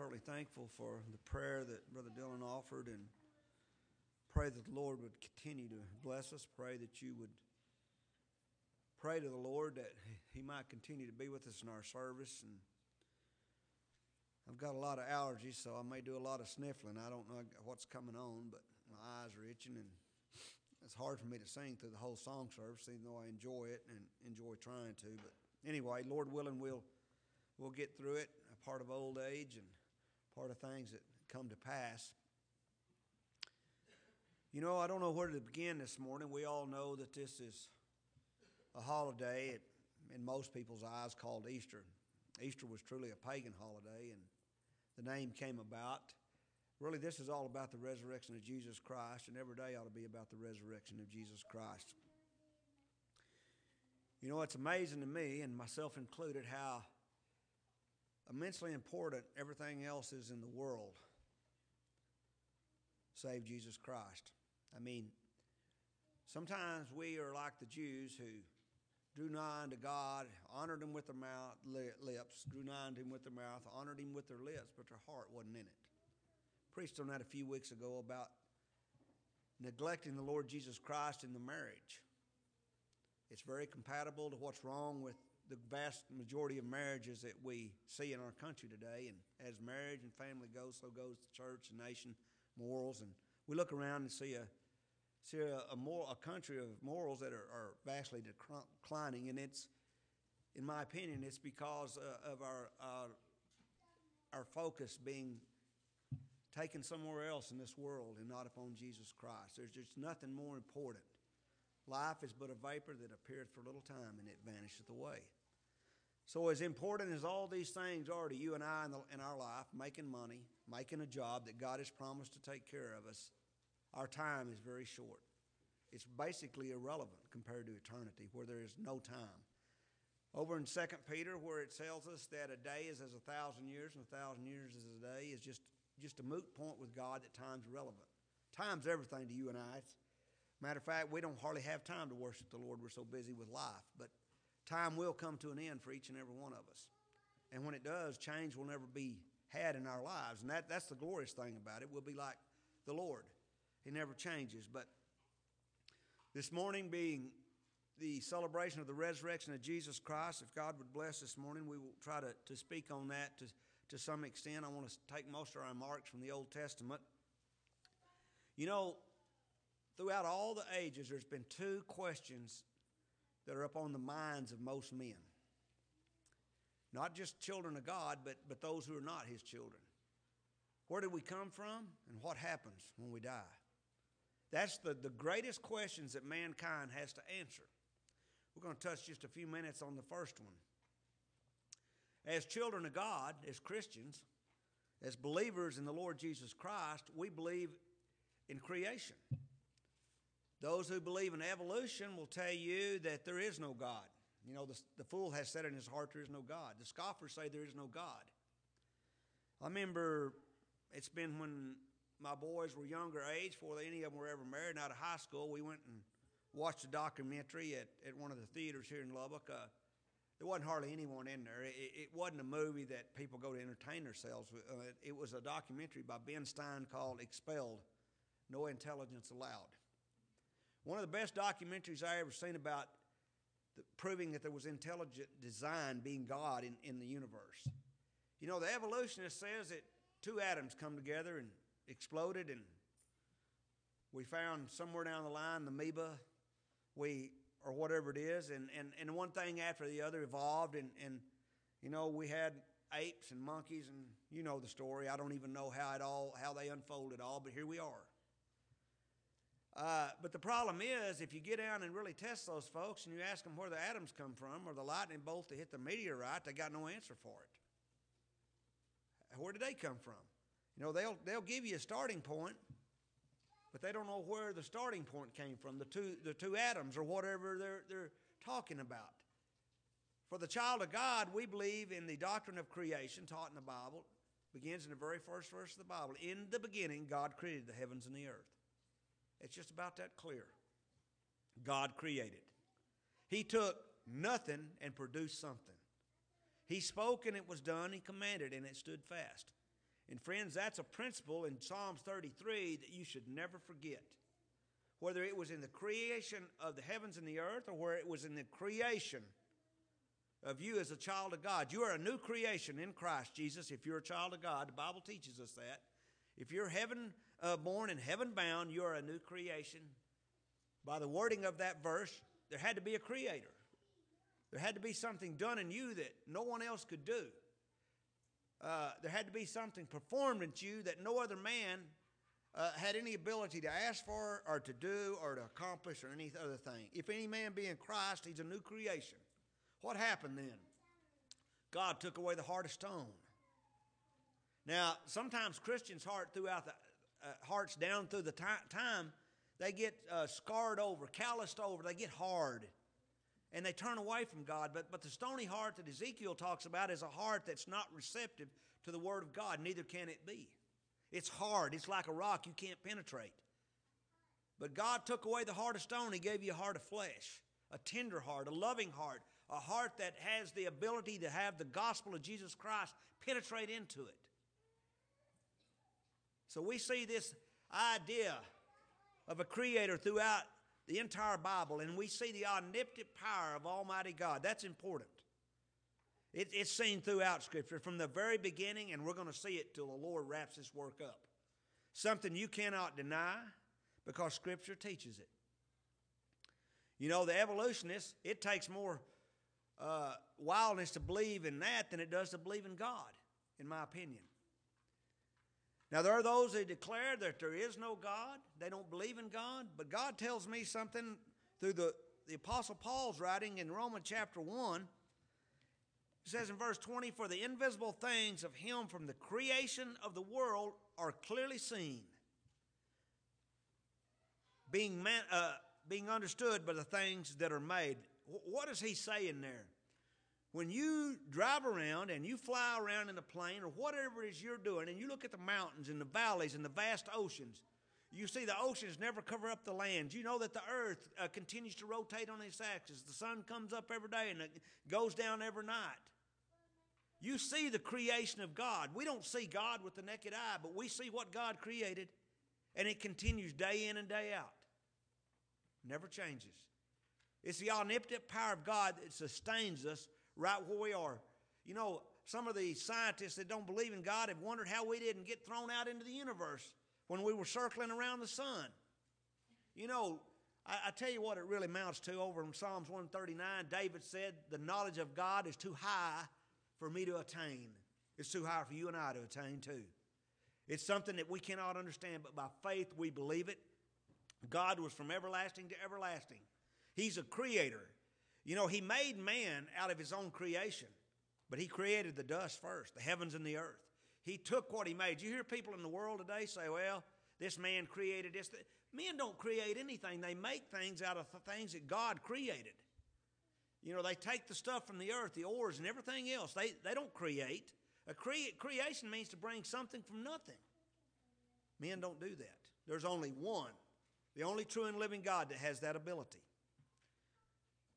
certainly thankful for the prayer that Brother Dylan offered and pray that the Lord would continue to bless us. Pray that you would pray to the Lord that He might continue to be with us in our service. And I've got a lot of allergies, so I may do a lot of sniffling. I don't know what's coming on, but my eyes are itching, and it's hard for me to sing through the whole song service, even though I enjoy it and enjoy trying to. But anyway, Lord willing, we'll we'll get through it. A part of old age and part of things that come to pass. You know, I don't know where to begin this morning. We all know that this is a holiday in most people's eyes called Easter. Easter was truly a pagan holiday, and the name came about. Really, this is all about the resurrection of Jesus Christ, and every day ought to be about the resurrection of Jesus Christ. You know, it's amazing to me, and myself included, how immensely important everything else is in the world save Jesus Christ. I mean, sometimes we are like the Jews who drew nigh unto God, honored him with their mouth, lips, drew nigh unto him with their mouth, honored him with their lips, but their heart wasn't in it. Preached on that a few weeks ago about neglecting the Lord Jesus Christ in the marriage. It's very compatible to what's wrong with the vast majority of marriages that we see in our country today. And as marriage and family goes, so goes the church and nation morals. And we look around and see a see a, a, more, a country of morals that are, are, vastly declining, and it's, in my opinion, it's because uh, of our, our our focus being taken somewhere else in this world and not upon Jesus Christ. There's just nothing more important. Life is but a vapor that appeareth for a little time and it vanisheth away. So, as important as all these things are to you and I in, the, in, our life, making money, making a job that God has promised to take care of us, our time is very short. It's basically irrelevant compared to eternity, where there is no time. Over in 2 Peter, where it tells us that a day is as a thousand years and a thousand years is a day, is just, just a moot point with God that time's relevant. Time's everything to you and I. Matter of fact, we don't hardly have time to worship the Lord. We're so busy with life. But time will come to an end for each and every one of us. And when it does, change will never be had in our lives. And that, that's the glorious thing about it. We'll be like the Lord, He never changes. But this morning, being the celebration of the resurrection of Jesus Christ, if God would bless this morning, we will try to, to speak on that to, to some extent. I want to take most of our remarks from the Old Testament. You know, throughout all the ages, there's been two questions that are upon the minds of most men. Not just children of God, but, but those who are not His children. Where did we come from, and what happens when we die? That's the, the greatest questions that mankind has to answer. We're going to touch just a few minutes on the first one. As children of God, as Christians, as believers in the Lord Jesus Christ, we believe in creation. Those who believe in evolution will tell you that there is no God. You know, the, the fool has said in his heart there is no God. The scoffers say there is no God. I remember it's been when my boys were younger age, before any of them were ever married, and out of high school, we went and watched a documentary at, at one of the theaters here in Lubbock. Uh, there wasn't hardly anyone in there. It, it, wasn't a movie that people go to entertain themselves with. Uh, it was a documentary by Ben Stein called Expelled No Intelligence Allowed. One of the best documentaries I ever seen about the, proving that there was intelligent design being God in, in the universe. You know, the evolutionist says that two atoms come together and exploded, and we found somewhere down the line the amoeba, we or whatever it is, and, and, and one thing after the other evolved, and, and you know, we had apes and monkeys, and you know the story. I don't even know how it all how they unfolded all, but here we are. Uh, but the problem is, if you get down and really test those folks and you ask them where the atoms come from or the lightning bolt that hit the meteorite, they got no answer for it. Where did they come from? You know, they'll, they'll give you a starting point, but they don't know where the starting point came from, the two, the two atoms or whatever they're, they're talking about. For the child of God, we believe in the doctrine of creation taught in the Bible. Begins in the very first verse of the Bible. In the beginning, God created the heavens and the earth. It's just about that clear. God created. He took nothing and produced something. He spoke and it was done. He commanded and it stood fast. And friends, that's a principle in Psalms 33 that you should never forget. Whether it was in the creation of the heavens and the earth or where it was in the creation of you as a child of God. You are a new creation in Christ Jesus if you're a child of God. The Bible teaches us that. If you're heaven uh, born and heaven bound, you are a new creation. By the wording of that verse, there had to be a creator. There had to be something done in you that no one else could do. Uh, there had to be something performed in you that no other man uh, had any ability to ask for or to do or to accomplish or any other thing. If any man be in Christ, he's a new creation. What happened then? God took away the heart of stone. Now, sometimes Christians' heart throughout the uh, hearts down through the time, they get uh, scarred over, calloused over, they get hard, and they turn away from God. But, but the stony heart that Ezekiel talks about is a heart that's not receptive to the Word of God. Neither can it be. It's hard, it's like a rock you can't penetrate. But God took away the heart of stone, He gave you a heart of flesh, a tender heart, a loving heart, a heart that has the ability to have the gospel of Jesus Christ penetrate into it. So we see this idea of a creator throughout the entire Bible, and we see the omnipotent power of Almighty God. That's important. It, it's seen throughout Scripture from the very beginning, and we're going to see it till the Lord wraps this work up. Something you cannot deny because Scripture teaches it. You know, the evolutionists, it takes more uh, wildness to believe in that than it does to believe in God, in my opinion. Now, there are those that declare that there is no God. They don't believe in God. But God tells me something through the, the Apostle Paul's writing in Romans chapter 1. It says in verse 20, For the invisible things of Him from the creation of the world are clearly seen, being, man, uh, being understood by the things that are made what is he saying there? When you drive around and you fly around in a plane or whatever it is you're doing, and you look at the mountains and the valleys and the vast oceans, you see the oceans never cover up the land. You know that the earth uh, continues to rotate on its axis. The sun comes up every day and it goes down every night. You see the creation of God. We don't see God with the naked eye, but we see what God created, and it continues day in and day out. Never changes. It's the omnipotent power of God that sustains us right where we are. You know, some of the scientists that don't believe in God have wondered how we didn't get thrown out into the universe when we were circling around the sun. You know, I, I tell you what it really amounts to over in Psalms 139. David said, The knowledge of God is too high for me to attain. It's too high for you and I to attain, too. It's something that we cannot understand, but by faith we believe it. God was from everlasting to everlasting. He's a creator. You know, He made man out of His own creation, but He created the dust first, the heavens and the earth. He took what He made. You hear people in the world today say, well, this man created this. Men don't create anything, they make things out of the things that God created. You know, they take the stuff from the earth, the ores, and everything else. They, they don't create. A cre- creation means to bring something from nothing. Men don't do that. There's only one, the only true and living God that has that ability.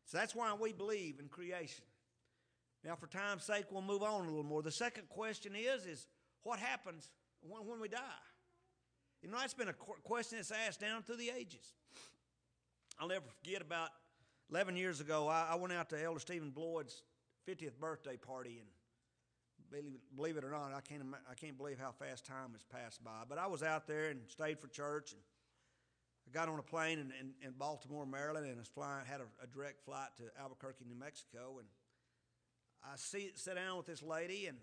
So that's why we believe in creation. Now, for time's sake, we'll move on a little more. The second question is, is what happens when, when we die? You know, that's been a question that's asked down through the ages. I'll never forget about 11 years ago, I, I went out to Elder Stephen Bloyd's 50th birthday party, and believe, believe it or not, I can't, I can't believe how fast time has passed by. But I was out there and stayed for church, and got on a plane in, in, in Baltimore, Maryland, and was flying, had a, a, direct flight to Albuquerque, New Mexico. And I see, sat down with this lady, and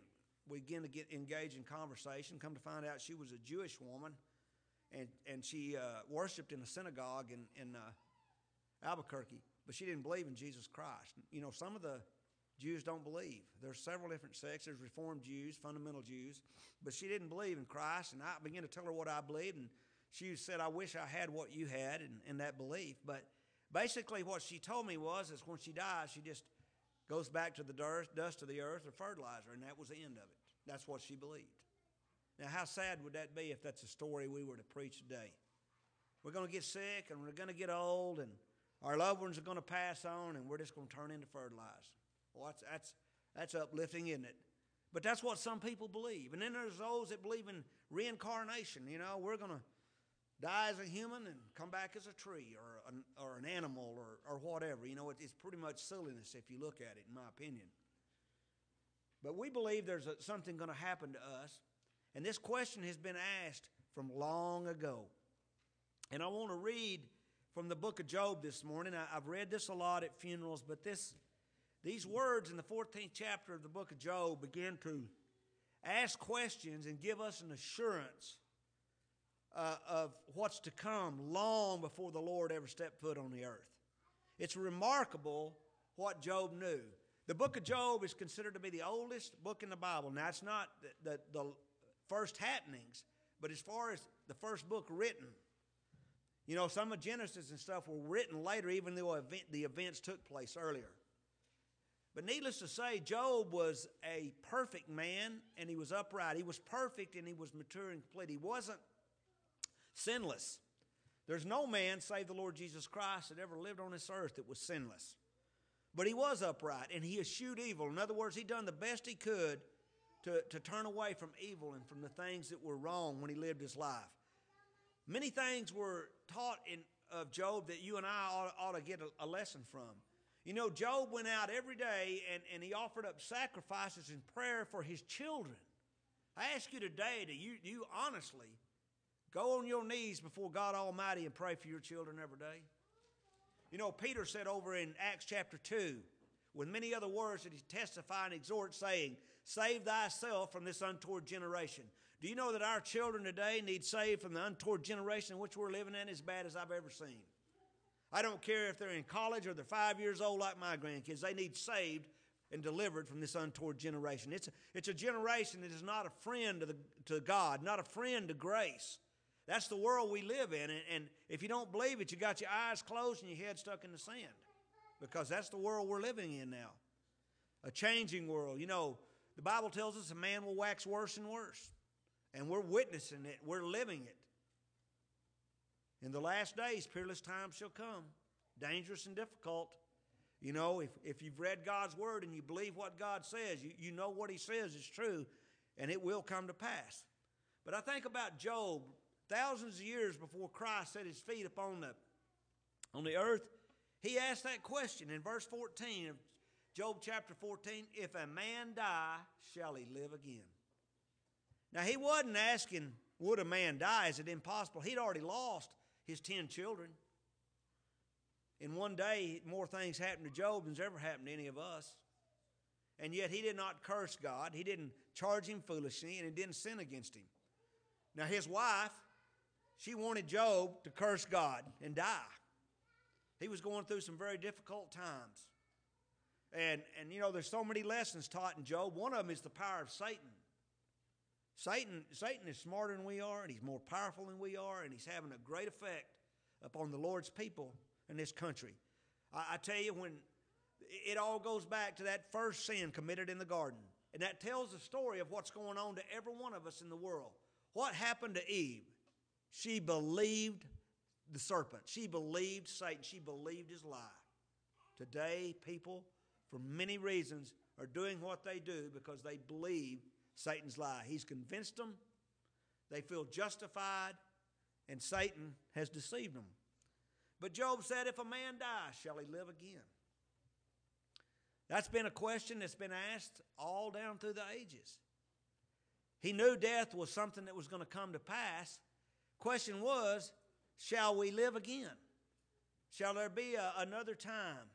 we begin to get engaged in conversation. Come to find out, she was a Jewish woman, and and she uh, worshipped in a synagogue in in uh, Albuquerque, but she didn't believe in Jesus Christ. You know, some of the Jews don't believe. There's several different sects. There's Reformed Jews, fundamental Jews, but she didn't believe in Christ. And I began to tell her what I believed, and she said, I wish I had what you had and, that belief. But basically, what she told me was, is when she dies, she just goes back to the dust, dust of the earth or fertilizer, and that was the end of it. That's what she believed. Now, how sad would that be if that's a story we were to preach today? We're going to get sick and we're going to get old, and our loved ones are going to pass on, and we're just going to turn into fertilizer. Well, that's, that's, that's uplifting, isn't it? But that's what some people believe. And then there's those that believe in reincarnation. You know, we're going to die as a human and come back as a tree or an, or an animal or, or whatever. You know, it, it's pretty much silliness if you look at it, in my opinion. But we believe there's a, something going to happen to us. And this question has been asked from long ago. And I want to read from the book of Job this morning. I, have read this a lot at funerals, but this, these words in the 14th chapter of the book of Job begin to ask questions and give us an assurance uh, of what's to come long before the Lord ever stepped foot on the earth. It's remarkable what Job knew. The book of Job is considered to be the oldest book in the Bible. Now, it's not the, the, the first happenings, but as far as the first book written, you know, some of Genesis and stuff were written later, even though event, the events took place earlier. But needless to say, Job was a perfect man and he was upright. He was perfect and he was mature and complete. He wasn't sinless. There's no man save the Lord Jesus Christ that ever lived on this earth that was sinless. But he was upright and he eschewed evil. In other words, he done the best he could to, to turn away from evil and from the things that were wrong when he lived his life. Many things were taught in, of Job that you and I ought, ought to get a, a, lesson from. You know, Job went out every day and, and he offered up sacrifices and prayer for his children. I ask you today, do you, do you honestly go on your knees before God Almighty and pray for your children every day? You know, Peter said over in Acts chapter 2, with many other words that he testify and exhort, saying, Save thyself from this untoward generation. Do you know that our children today need saved from the untoward generation in which we're living in as bad as I've ever seen? I don't care if they're in college or they're five years old like my grandkids, they need saved and delivered from this untoward generation. It's a, it's a generation that is not a friend to, the, to God, not a friend to grace. That's the world we live in. And, if you don't believe it, you got your eyes closed and your head stuck in the sand because that's the world we're living in now. A changing world. You know, the Bible tells us a man will wax worse and worse. And we're witnessing it, we're living it. In the last days, peerless times shall come, dangerous and difficult. You know, if, if you've read God's word and you believe what God says, you, you know what He says is true, and it will come to pass. But I think about Job, thousands of years before Christ set his feet upon the, on the earth, he asked that question in verse 14 of Job chapter 14 If a man die, shall he live again? Now, he wasn't asking, Would a man die? Is it impossible? He'd already lost his 10 children. In one day, more things happened to Job than's ever happened to any of us. And yet, he did not curse God. He didn't charge him foolishly, and he didn't sin against him. Now, his wife, she wanted Job to curse God and die. He was going through some very difficult times. And, and you know, there's so many lessons taught in Job. One of them is the power of Satan. Satan, Satan is smarter than we are, and he's more powerful than we are, and he's having a great effect upon the Lord's people in this country. I, I tell you, when it all goes back to that first sin committed in the garden, and that tells the story of what's going on to every one of us in the world. What happened to Eve? She believed the serpent. She believed Satan. She believed his lie. Today, people for many reasons, are doing what they do because they believe Satan's lie. He's convinced them, they feel justified, and Satan has deceived them. But Job said, If a man dies, shall he live again? That's been a question that's been asked all down through the ages. He knew death was something that was going to come to pass. Question was, shall we live again? Shall there be a, another time?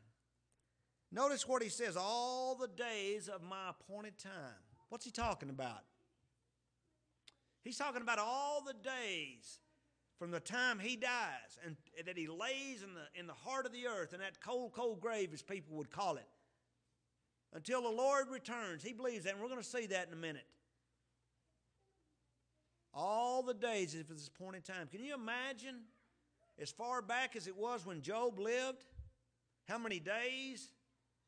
Notice what he says all the days of my appointed time. What's he talking about? He's talking about all the days from the time he dies and that he lays in the, in the heart of the earth in that cold, cold grave, as people would call it, until the Lord returns. He believes that, and we're going to see that in a minute. All the days of his appointed time. Can you imagine as far back as it was when Job lived? How many days?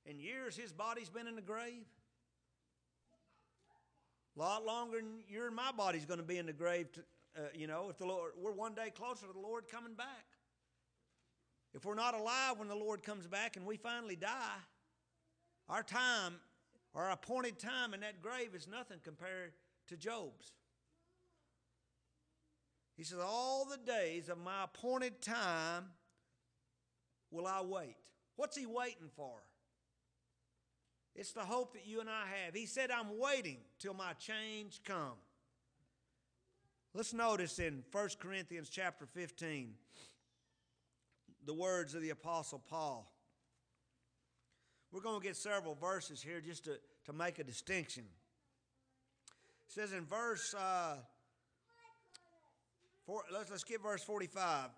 and years his body's been in the grave. A lot longer than your and my body's going to be in the grave. To, uh, you know, if the Lord, we're one day closer to the Lord coming back. If we're not alive when the Lord comes back and we finally die, our time Our appointed time in that grave is nothing compared to Job's. He says, All the days of my appointed time will I wait. What's he waiting for? It's the hope that you and I have. He said, I'm waiting till my change come. Let's notice in 1 Corinthians chapter 15 the words of the Apostle Paul. We're going to get several verses here just to, to make a distinction. It says in verse, uh, four, let's, let's get verse 45.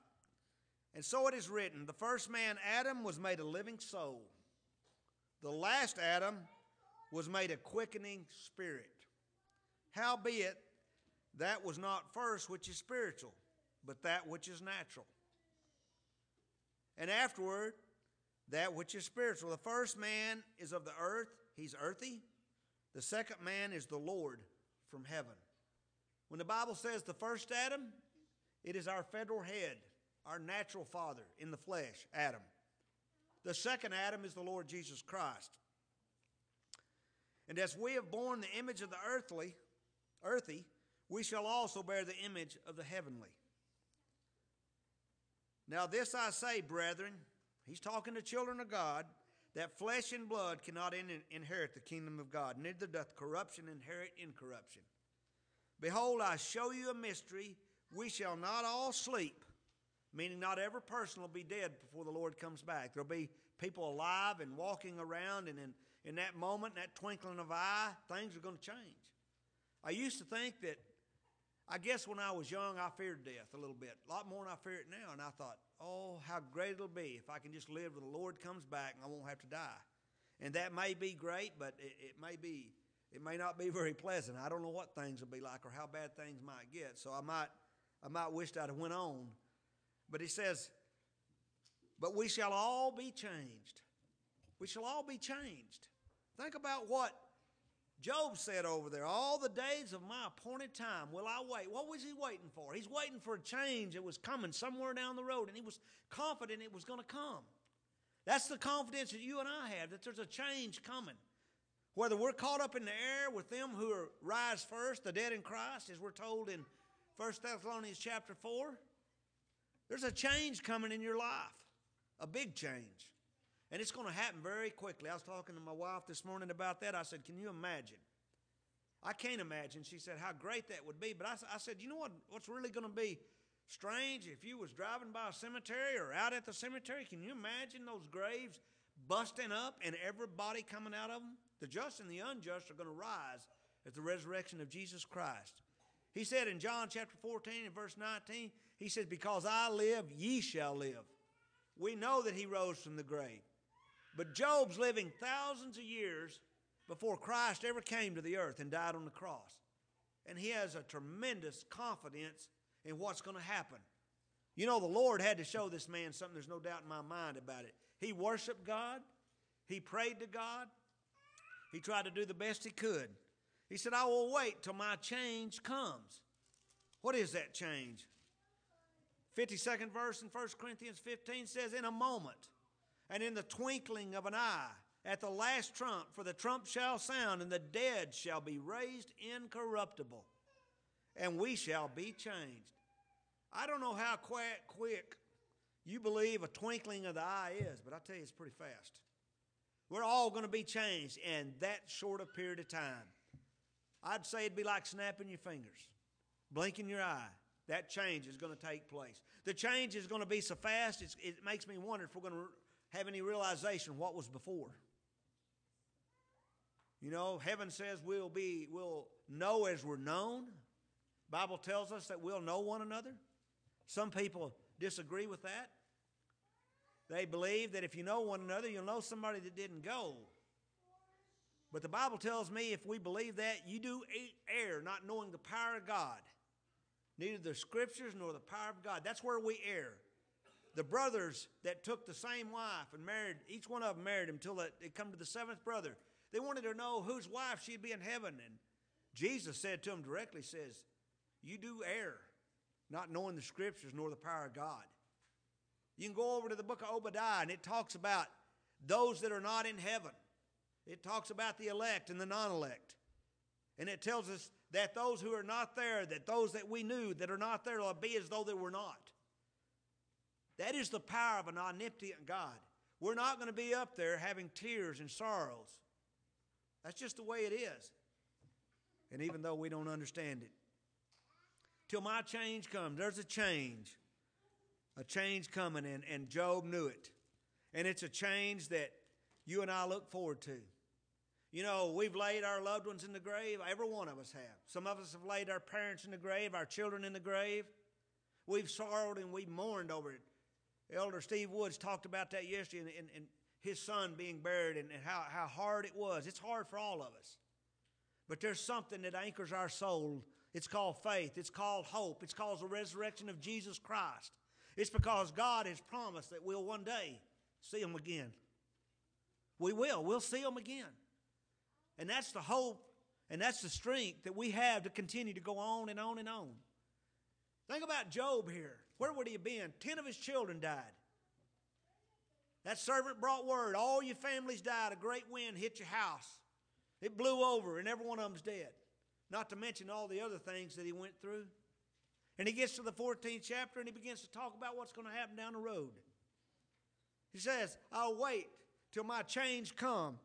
And so it is written the first man, Adam, was made a living soul. The last Adam was made a quickening spirit. Howbeit, that was not first which is spiritual, but that which is natural. And afterward, that which is spiritual. The first man is of the earth, he's earthy. The second man is the Lord from heaven. When the Bible says the first Adam, it is our federal head, our natural father in the flesh, Adam. The second Adam is the Lord Jesus Christ. And as we have borne the image of the earthly, earthy, we shall also bear the image of the heavenly. Now, this I say, brethren, he's talking to children of God, that flesh and blood cannot in- inherit the kingdom of God, neither doth corruption inherit incorruption. Behold, I show you a mystery. We shall not all sleep, meaning not every person will be dead before the Lord comes back. There'll be people alive and walking around, and in, in that moment, in that twinkling of eye, things are going to change. I used to think that I guess when I was young, I feared death a little bit, a lot more than I fear it now. And I thought, oh, how great it'll be if I can just live till the Lord comes back and I won't have to die. And that may be great, but it, it may be, it may not be very pleasant. I don't know what things will be like or how bad things might get. So I might, I might wish I'd have went on. But he says, but we shall all be changed. We shall all be changed. Think about what Job said over there, All the days of my appointed time will I wait. What was he waiting for? He's waiting for a change that was coming somewhere down the road, and he was confident it was going to come. That's the confidence that you and I have, that there's a change coming. Whether we're caught up in the air with them who are rise first, the dead in Christ, as we're told in 1 Thessalonians chapter 4, there's a change coming in your life, a big change. And it's going to happen very quickly. I was talking to my wife this morning about that. I said, Can you imagine? I can't imagine. She said, How great that would be. But I, I said, You know what, what's really going to be strange? If you was driving by a cemetery or out at the cemetery, can you imagine those graves busting up and everybody coming out of them? The just and the unjust are going to rise at the resurrection of Jesus Christ. He said in John chapter 14 and verse 19, He says, Because I live, ye shall live. We know that He rose from the grave. But Job's living thousands of years before Christ ever came to the earth and died on the cross. And he has a tremendous confidence in what's going to happen. You know, the Lord had to show this man something, there's no doubt in my mind about it. He worshiped God, he prayed to God, he tried to do the best he could. He said, I will wait till my change comes. What is that change? 52nd verse in 1 Corinthians 15 says, In a moment and in the twinkling of an eye, at the last trump, for the trump shall sound, and the dead shall be raised incorruptible, and we shall be changed. I don't know how quick, quick you believe a twinkling of the eye is, but I tell you, it's pretty fast. We're all going to be changed in that short a period of time. I'd say it'd be like snapping your fingers, blinking your eye. That change is going to take place. The change is going to be so fast, it makes me wonder if we're going to have any realization what was before. You know, heaven says we'll be we'll know as we're known. Bible tells us that we'll know one another. Some people disagree with that. They believe that if you know one another, you'll know somebody that didn't go. But the Bible tells me if we believe that, you do err, not knowing the power of God. Neither the scriptures nor the power of God. That's where we err the brothers that took the same wife and married, each one of them married until they come to the seventh brother. They wanted to know whose wife she'd be in heaven. And Jesus said to them directly, says, You do err, not knowing the scriptures nor the power of God. You can go over to the book of Obadiah, and it talks about those that are not in heaven. It talks about the elect and the non elect. And it tells us that those who are not there, that those that we knew that are not there, will be as though they were not. That is the power of an omnipotent God. We're not going to be up there having tears and sorrows. That's just the way it is. And even though we don't understand it, till my change comes, there's a change. A change coming, and, and Job knew it. And it's a change that you and I look forward to. You know, we've laid our loved ones in the grave. Every one of us have. Some of us have laid our parents in the grave, our children in the grave. We've sorrowed and we've mourned over it. Elder Steve Woods talked about that yesterday and, and, and his son being buried and, and how, how hard it was. It's hard for all of us. But there's something that anchors our soul. It's called faith. It's called hope. It's called the resurrection of Jesus Christ. It's because God has promised that we'll one day see him again. We will. We'll see him again. And that's the hope and that's the strength that we have to continue to go on and on and on. Think about Job here. Where would he have been? Ten of his children died. That servant brought word all your families died. A great wind hit your house. It blew over, and every one of them's dead. Not to mention all the other things that he went through. And he gets to the 14th chapter and he begins to talk about what's going to happen down the road. He says, I'll wait till my change come.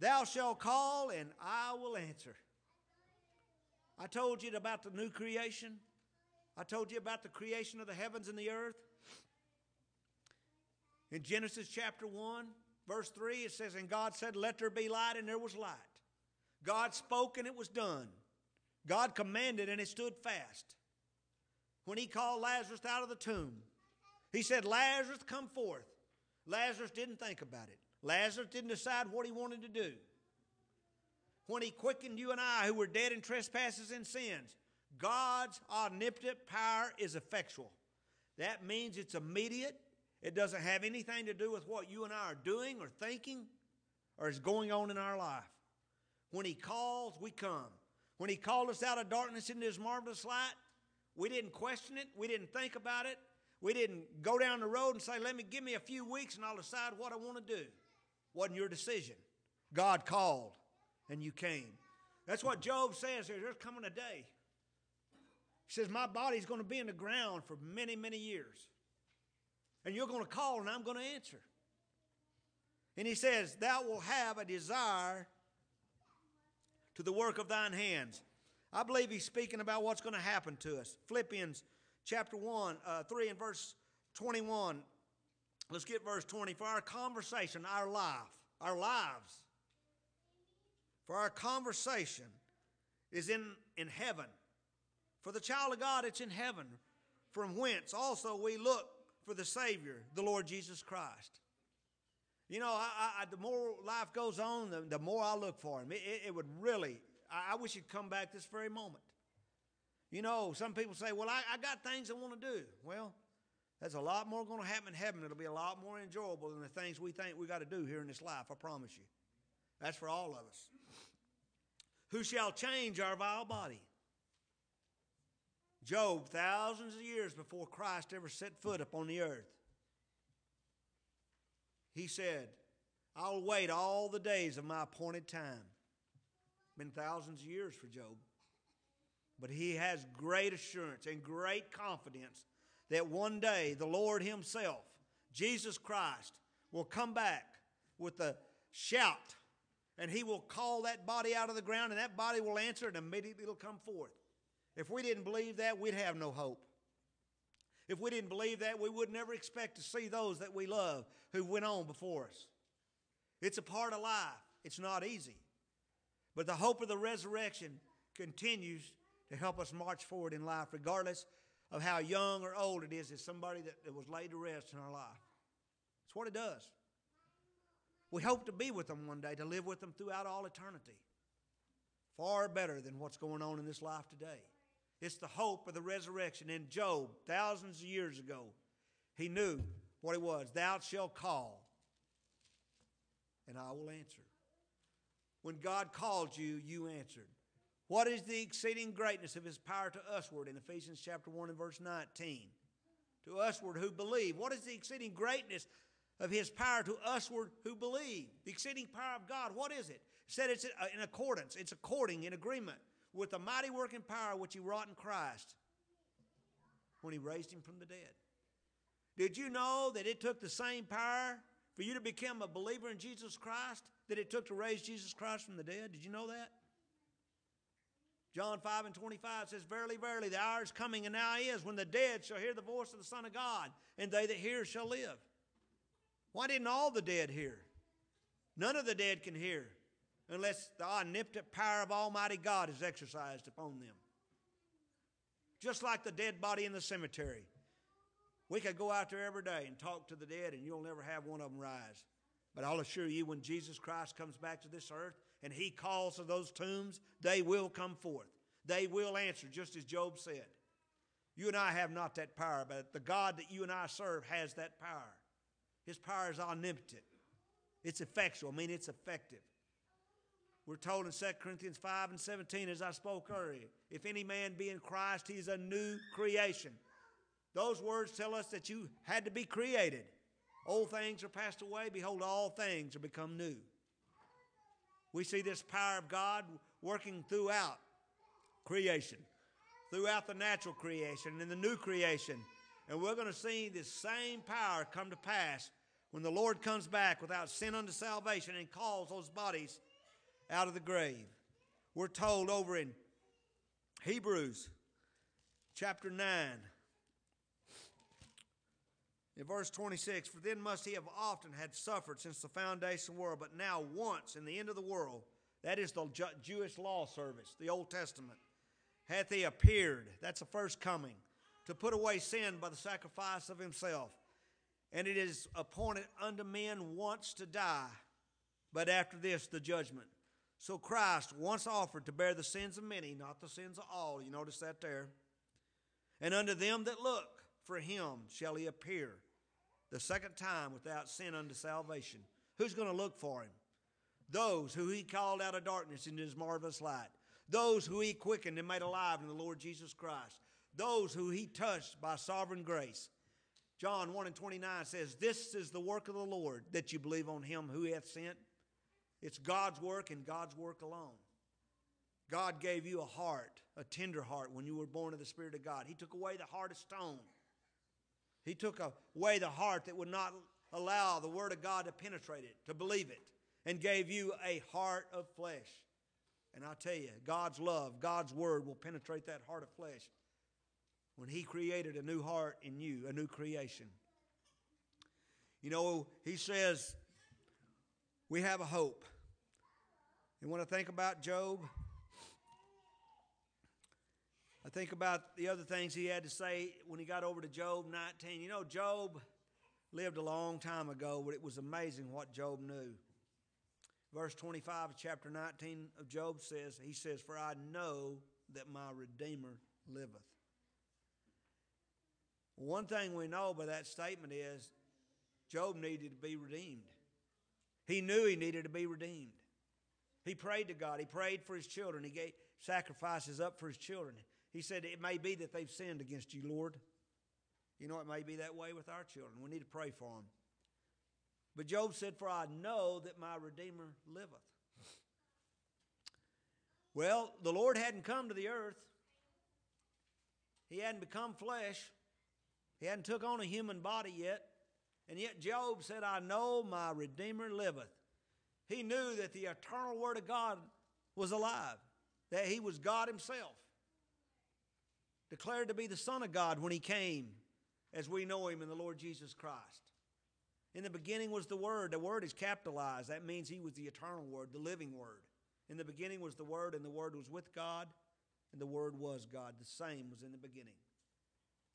Thou shalt call and I will answer. I told you about the new creation. I told you about the creation of the heavens and the earth. In Genesis chapter 1, verse 3, it says, And God said, Let there be light, and there was light. God spoke, and it was done. God commanded, and it stood fast. When he called Lazarus out of the tomb, he said, Lazarus, come forth. Lazarus didn't think about it. Lazarus didn't decide what he wanted to do. When he quickened you and I, who were dead in trespasses and sins, God's omnipotent power is effectual. That means it's immediate. It doesn't have anything to do with what you and I are doing or thinking or is going on in our life. When He calls, we come. When He called us out of darkness into His marvelous light, we didn't question it. We didn't think about it. We didn't go down the road and say, let me give me a few weeks and I'll decide what I want to do. Wasn't your decision. God called and you came. That's what Job says here. There's coming a day he says, My body's going to be in the ground for many, many years. And you're going to call and I'm going to answer. And he says, Thou will have a desire to the work of thine hands. I believe he's speaking about what's going to happen to us. Philippians chapter 1, uh, 3 and verse 21. Let's get verse 20. For our conversation, our life, our lives, for our conversation is in, in heaven for the child of God, it's in heaven, from whence also we look for the Savior, the Lord Jesus Christ. You know, I, I, the more life goes on, the, the, more I look for Him. It, it, it would really, I, I, wish He'd come back this very moment. You know, some people say, well, I, I got things I want to do. Well, there's a lot more going to happen in heaven. It'll be a lot more enjoyable than the things we think we got to do here in this life, I promise you. That's for all of us. Who shall change our vile body? Job, thousands of years before Christ ever set foot upon the earth, he said, I'll wait all the days of my appointed time. Been thousands of years for Job. But he has great assurance and great confidence that one day the Lord Himself, Jesus Christ, will come back with a shout and He will call that body out of the ground and that body will answer and immediately it'll come forth. If we didn't believe that, we'd have no hope. If we didn't believe that, we would never expect to see those that we love who went on before us. It's a part of life. It's not easy. But the hope of the resurrection continues to help us march forward in life, regardless of how young or old it is, is somebody that, that was laid to rest in our life. It's what it does. We hope to be with them one day, to live with them throughout all eternity. Far better than what's going on in this life today. It's the hope of the resurrection. In Job, thousands of years ago, he knew what it was. Thou shalt call, and I will answer. When God called you, you answered. What is the exceeding greatness of his power to usward in Ephesians chapter 1 and verse 19? To usward who believe. What is the exceeding greatness of his power to usward who believe. The exceeding power of God, what is it? It said it's in accordance, it's according, in agreement with the mighty working power which he wrought in Christ when he raised him from the dead. Did you know that it took the same power for you to become a believer in Jesus Christ that it took to raise Jesus Christ from the dead? Did you know that? John 5 and 25 says, Verily, verily, the hour is coming, and now is, when the dead shall hear the voice of the Son of God, and they that hear shall live. Why didn't all the dead hear? None of the dead can hear unless the omnipotent power of Almighty God is exercised upon them. Just like the dead body in the cemetery. We could go out there every day and talk to the dead, and you'll never have one of them rise. But I'll assure you, when Jesus Christ comes back to this earth and he calls to those tombs, they will come forth. They will answer, just as Job said. You and I have not that power, but the God that you and I serve has that power. His power is omnipotent. It's effectual. I mean, it's effective. We're told in 2 Corinthians 5 and 17, as I spoke earlier, if any man be in Christ, he's a new creation. Those words tell us that you had to be created. Old things are passed away. Behold, all things are become new. We see this power of God working throughout creation, throughout the natural creation and the new creation. And we're going to see this same power come to pass when the Lord comes back without sin unto salvation and calls those bodies out of the grave. We're told over in Hebrews chapter 9 in verse 26, for then must he have often had suffered since the foundation of the world, but now once in the end of the world, that is the Jewish law service, the Old Testament, hath he appeared, that's the first coming, to put away sin by the sacrifice of himself. And it is appointed unto men once to die, but after this the judgment. So Christ once offered to bear the sins of many, not the sins of all. You notice that there. And unto them that look for him shall he appear the second time without sin unto salvation. Who's going to look for him? Those who he called out of darkness into his marvelous light. Those who he quickened and made alive in the Lord Jesus Christ. Those who he touched by sovereign grace. John 1 and 29 says, This is the work of the Lord, that you believe on him who hath sent. It's God's work and God's work alone. God gave you a heart, a tender heart, when you were born of the Spirit of God. He took away the heart of stone he took away the heart that would not allow the Word of God to penetrate it, to believe it, and gave you a heart of flesh. And I tell you, God's love, God's Word will penetrate that heart of flesh when He created a new heart in you, a new creation. You know, He says, we have a hope. You want to think about Job? I think about the other things he had to say when he got over to Job 19. You know, Job lived a long time ago, but it was amazing what Job knew. Verse 25 of chapter 19 of Job says, He says, For I know that my Redeemer liveth. One thing we know by that statement is Job needed to be redeemed. He knew he needed to be redeemed. He prayed to God. He prayed for his children. He gave sacrifices up for his children. He said, It may be that they've sinned against you, Lord. You know, it may be that way with our children. We need to pray for them. But Job said, For I know that my Redeemer liveth. Well, the Lord hadn't come to the earth. He hadn't become flesh. He hadn't took on a human body yet. And yet Job said, I know my Redeemer liveth. He knew that the eternal Word of God was alive, that He was God Himself declared to be the Son of God when he came, as we know him in the Lord Jesus Christ. In the beginning was the Word. The Word is capitalized. That means he was the eternal Word, the living Word. In the beginning was the Word, and the Word was with God, and the Word was God. The same was in the beginning.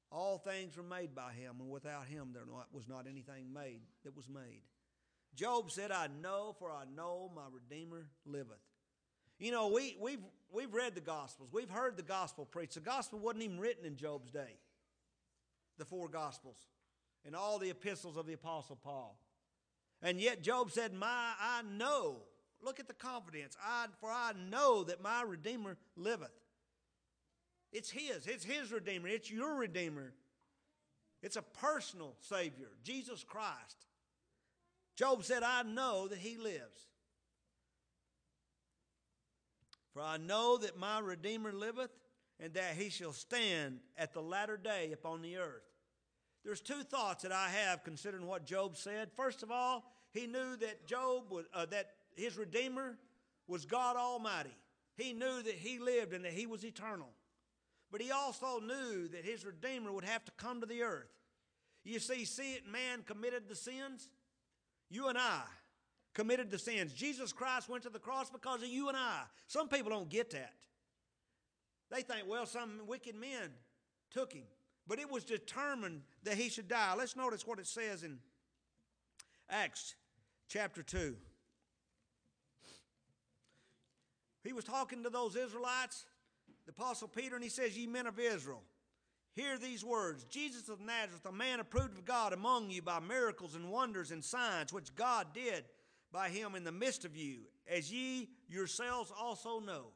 All things were made by him, and without him there was not anything made that was made. Job said, I know, for I know my Redeemer liveth. You know, we, we've, we've read the Gospels, we've heard the Gospel preached. The Gospel wasn't even written in Job's day, the four Gospels, and all the epistles of the Apostle Paul. And yet Job said, My, I know. Look at the confidence. I, for I know that my Redeemer liveth. It's His. It's His Redeemer. It's your Redeemer. It's a personal Savior, Jesus Christ. Job said, I know that he lives. For I know that my Redeemer liveth, and that he shall stand at the latter day upon the earth. There's two thoughts that I have considering what Job said. First of all, he knew that Job was, uh, that his Redeemer was God Almighty. He knew that he lived and that he was eternal. But he also knew that his Redeemer would have to come to the earth. You see, see it, man committed the sins. You and I committed the sins. Jesus Christ went to the cross because of you and I. Some people don't get that. They think, well, some wicked men took him. But it was determined that he should die. Let's notice what it says in Acts chapter 2. He was talking to those Israelites, the Apostle Peter, and he says, Ye men of Israel, hear these words Jesus of Nazareth, a man approved of God among you by miracles and wonders and signs, which God did by him in the midst of you, as ye yourselves also know.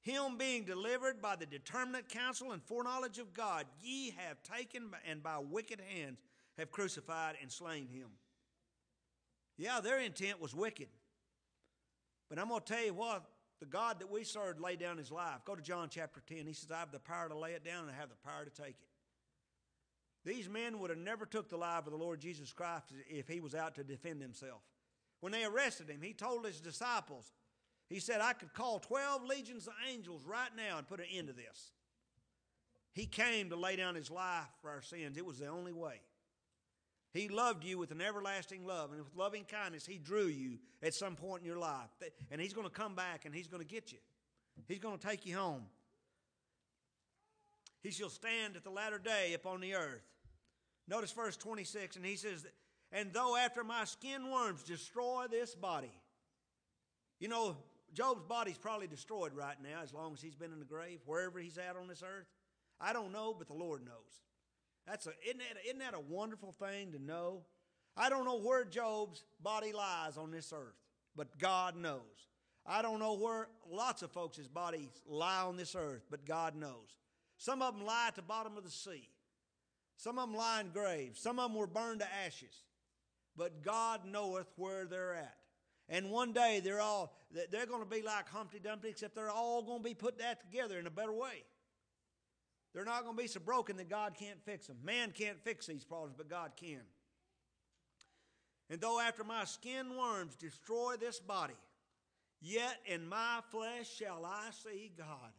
Him being delivered by the determinate counsel and foreknowledge of God, ye have taken and by wicked hands have crucified and slain him. Yeah, their intent was wicked. But I'm going to tell you what, the God that we serve laid down his life. Go to John chapter 10. He says, I have the power to lay it down and I have the power to take it. These men would have never took the life of the Lord Jesus Christ if he was out to defend himself. When they arrested him, he told his disciples, he said, I could call 12 legions of angels right now and put an end to this. He came to lay down his life for our sins. It was the only way. He loved you with an everlasting love, and with loving kindness, He drew you at some point in your life. And He's going to come back and He's going to get you. He's going to take you home. He shall stand at the latter day upon the earth. Notice verse 26, and He says, And though after my skin worms destroy this body. You know, Job's body's probably destroyed right now as long as he's been in the grave, wherever he's at on this earth. I don't know, but the Lord knows. That's a, isn't, that, isn't that a wonderful thing to know? I don't know where Job's body lies on this earth, but God knows. I don't know where lots of folks' bodies lie on this earth, but God knows. Some of them lie at the bottom of the sea. Some of them lie in graves. Some of them were burned to ashes. But God knoweth where they're at. And one day they're all they're going to be like Humpty Dumpty, except they're all going to be put that together in a better way. They're not going to be so broken that God can't fix them. Man can't fix these problems, but God can. And though after my skin worms destroy this body, yet in my flesh shall I see God.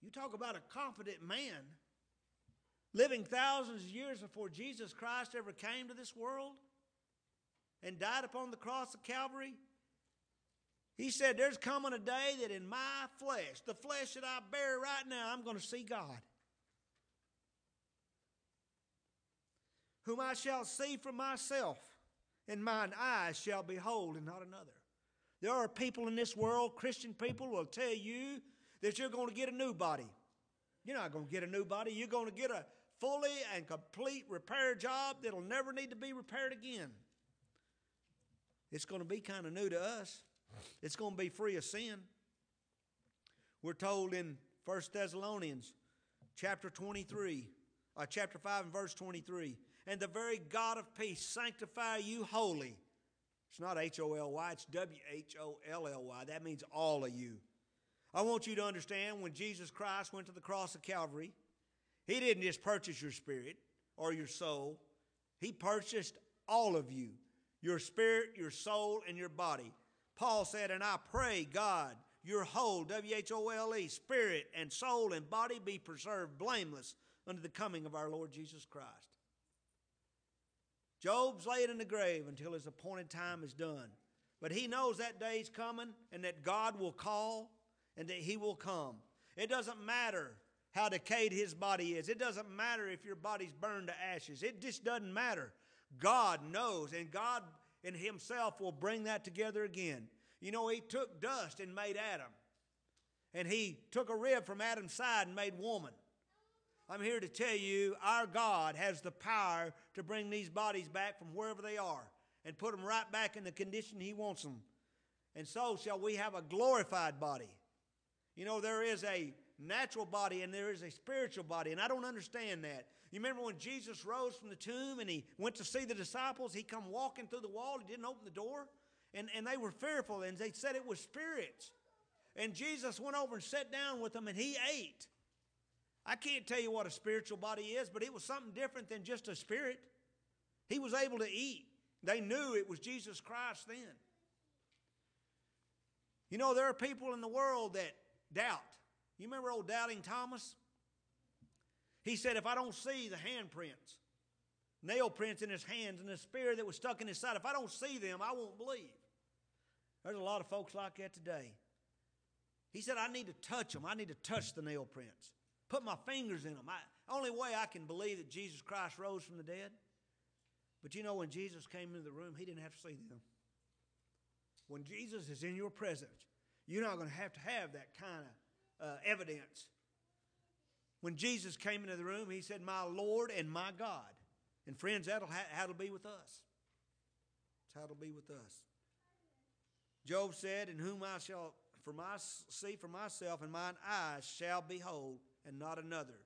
You talk about a confident man living thousands of years before Jesus Christ ever came to this world and died upon the cross of Calvary. He said, There's coming a day that in my flesh, the flesh that I bear right now, I'm going to see God. Whom I shall see for myself, and mine eyes shall behold, and not another. There are people in this world, Christian people, will tell you that you're going to get a new body. You're not going to get a new body. You're going to get a fully and complete repair job that'll never need to be repaired again. It's going to be kind of new to us. It's going to be free of sin. We're told in 1 Thessalonians chapter 23, uh, chapter 5 and verse 23, and the very God of peace sanctify you wholly. It's not H O L Y, it's W H O L L Y. That means all of you. I want you to understand when Jesus Christ went to the cross of Calvary, He didn't just purchase your spirit or your soul, He purchased all of you your spirit, your soul, and your body. Paul said, And I pray, God, your whole, W H O L E, spirit and soul and body be preserved blameless unto the coming of our Lord Jesus Christ. Job's laid in the grave until his appointed time is done. But he knows that day's coming and that God will call and that he will come. It doesn't matter how decayed his body is. It doesn't matter if your body's burned to ashes. It just doesn't matter. God knows, and God in Himself will bring that together again. You know, He took dust and made Adam, and He took a rib from Adam's side and made woman. I'm here to tell you our God has the power to bring these bodies back from wherever they are and put them right back in the condition He wants them. And so shall we have a glorified body. You know, there is a natural body and there is a spiritual body, and I don't understand that. You remember when Jesus rose from the tomb and he went to see the disciples? He come walking through the wall. He didn't open the door, and, and they were fearful, and they said it was spirits. And Jesus went over and sat down with them, and he ate. I can't tell you what a spiritual body is, but it was something different than just a spirit. He was able to eat. They knew it was Jesus Christ then. You know, there are people in the world that doubt. You remember old Doubting Thomas? He said, If I don't see the handprints, nail prints in his hands, and the spear that was stuck in his side, if I don't see them, I won't believe. There's a lot of folks like that today. He said, I need to touch them. I need to touch the nail prints, put my fingers in them. I, only way I can believe that Jesus Christ rose from the dead. But you know, when Jesus came into the room, he didn't have to see them. When Jesus is in your presence, you're not going to have to have that kind of uh, evidence. When Jesus came into the room, he said, My Lord and my God. And friends, that'll ha- it'll be with us. That's how it'll be with us. Job said, In whom I shall for my, see for myself, and mine eyes shall behold, and not another,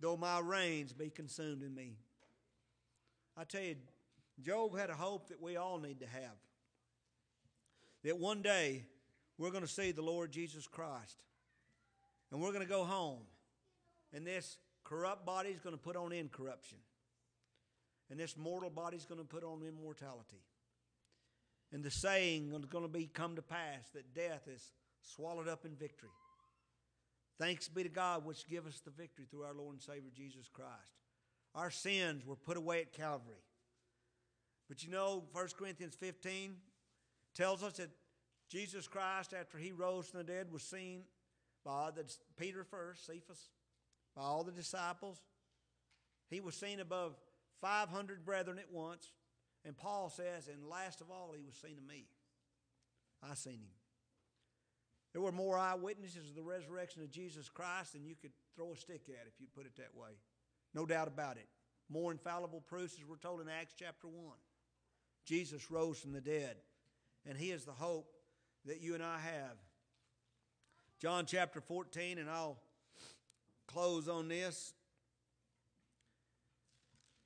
though my reins be consumed in me. I tell you, Job had a hope that we all need to have. That one day we're going to see the Lord Jesus Christ. And we're going to go home. And this corrupt body is going to put on incorruption. And this mortal body is going to put on immortality. And the saying is going to be come to pass that death is swallowed up in victory. Thanks be to God which give us the victory through our Lord and Savior Jesus Christ. Our sins were put away at Calvary. But you know, 1 Corinthians 15 tells us that Jesus Christ, after he rose from the dead, was seen by the, Peter first, Cephas, by all the disciples. He was seen above 500 brethren at once. And Paul says, and last of all, he was seen of me. I seen him. There were more eyewitnesses of the resurrection of Jesus Christ than you could throw a stick at if you put it that way. No doubt about it. More infallible proofs, as we're told in Acts chapter 1. Jesus rose from the dead, and he is the hope that you and I have. John chapter 14, and I'll close on this.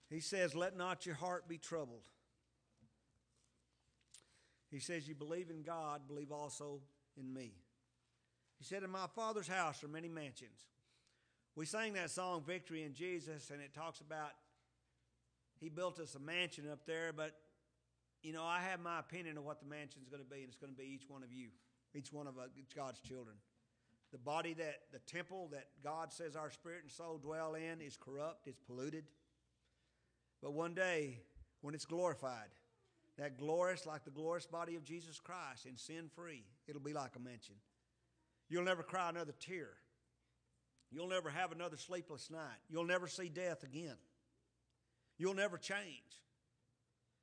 He says, Let not your heart be troubled. He says, You believe in God, believe also in me. He said, In my Father's house are many mansions. We sang that song, Victory in Jesus, and it talks about He built us a mansion up there, but, you know, I have my opinion of what the mansion is going to be, and it's going to be each one of you, each one of uh, God's children. The body that, the temple that God says our spirit and soul dwell in is corrupt, it's polluted. But one day, when it's glorified, that glorious, like the glorious body of Jesus Christ and sin free, it'll be like a mansion. You'll never cry another tear. You'll never have another sleepless night. You'll never see death again. You'll never change.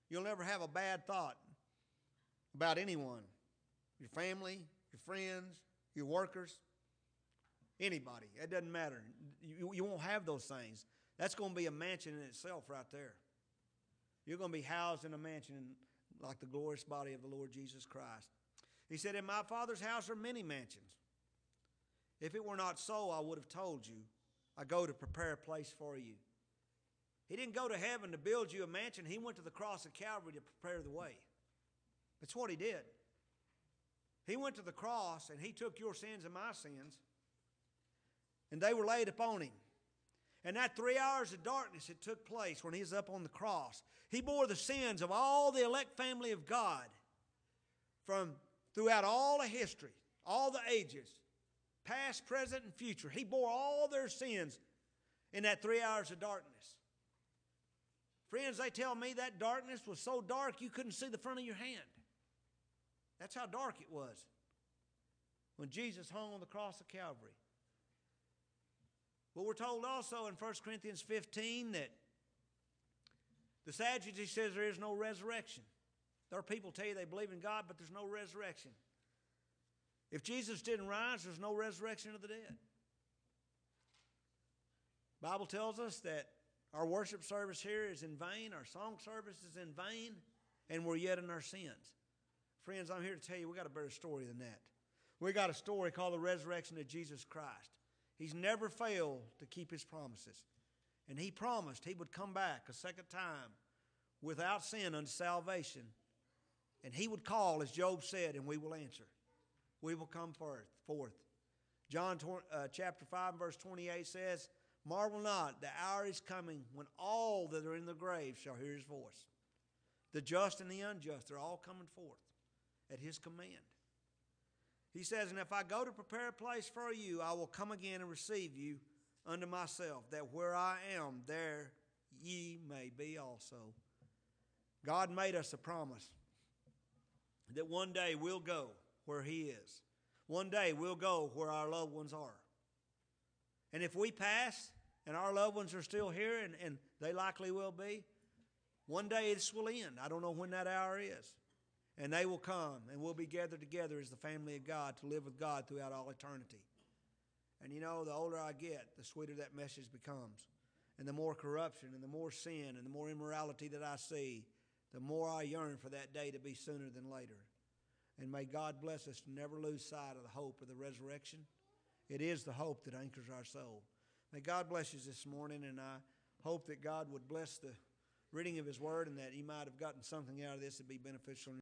You'll never have a bad thought about anyone your family, your friends, your workers, anybody. It doesn't matter. You, you won't have those things. That's going to be a mansion in itself right there. You're going to be housed in a mansion like the glorious body of the Lord Jesus Christ. He said, In my Father's house are many mansions. If it were not so, I would have told you. I go to prepare a place for you. He didn't go to heaven to build you a mansion, He went to the cross of Calvary to prepare the way. That's what He did. He went to the cross and He took your sins and my sins, and they were laid upon Him. And that three hours of darkness that took place when he was up on the cross, he bore the sins of all the elect family of God from throughout all of history, all the ages, past, present, and future. He bore all their sins in that three hours of darkness. Friends, they tell me that darkness was so dark you couldn't see the front of your hand. That's how dark it was when Jesus hung on the cross of Calvary. But we're told also in 1 Corinthians 15 that the Sadducees says there is no resurrection. There are people tell you they believe in God, but there's no resurrection. If Jesus didn't rise, there's no resurrection of the dead. Bible tells us that our worship service here is in vain, our song service is in vain, and we're yet in our sins. Friends, I'm here to tell you we got a better story than that. We got a story called the resurrection of Jesus Christ. He's never failed to keep his promises. And he promised he would come back a second time without sin unto salvation. And he would call, as Job said, and we will answer. We will come forth. forth. John uh, chapter 5, verse 28 says, Marvel not, the hour is coming when all that are in the grave shall hear his voice. The just and the unjust are all coming forth at his command. He says, And if I go to prepare a place for you, I will come again and receive you unto myself, that where I am, there ye may be also. God made us a promise that one day we'll go where He is. One day we'll go where our loved ones are. And if we pass and our loved ones are still here, and, and they likely will be, one day this will end. I don't know when that hour is. And they will come and we'll be gathered together as the family of God to live with God throughout all eternity. And you know, the older I get, the sweeter that message becomes. And the more corruption and the more sin and the more immorality that I see, the more I yearn for that day to be sooner than later. And may God bless us to never lose sight of the hope of the resurrection. It is the hope that anchors our soul. May God bless you this morning, and I hope that God would bless the reading of His Word and that you might have gotten something out of this that would be beneficial.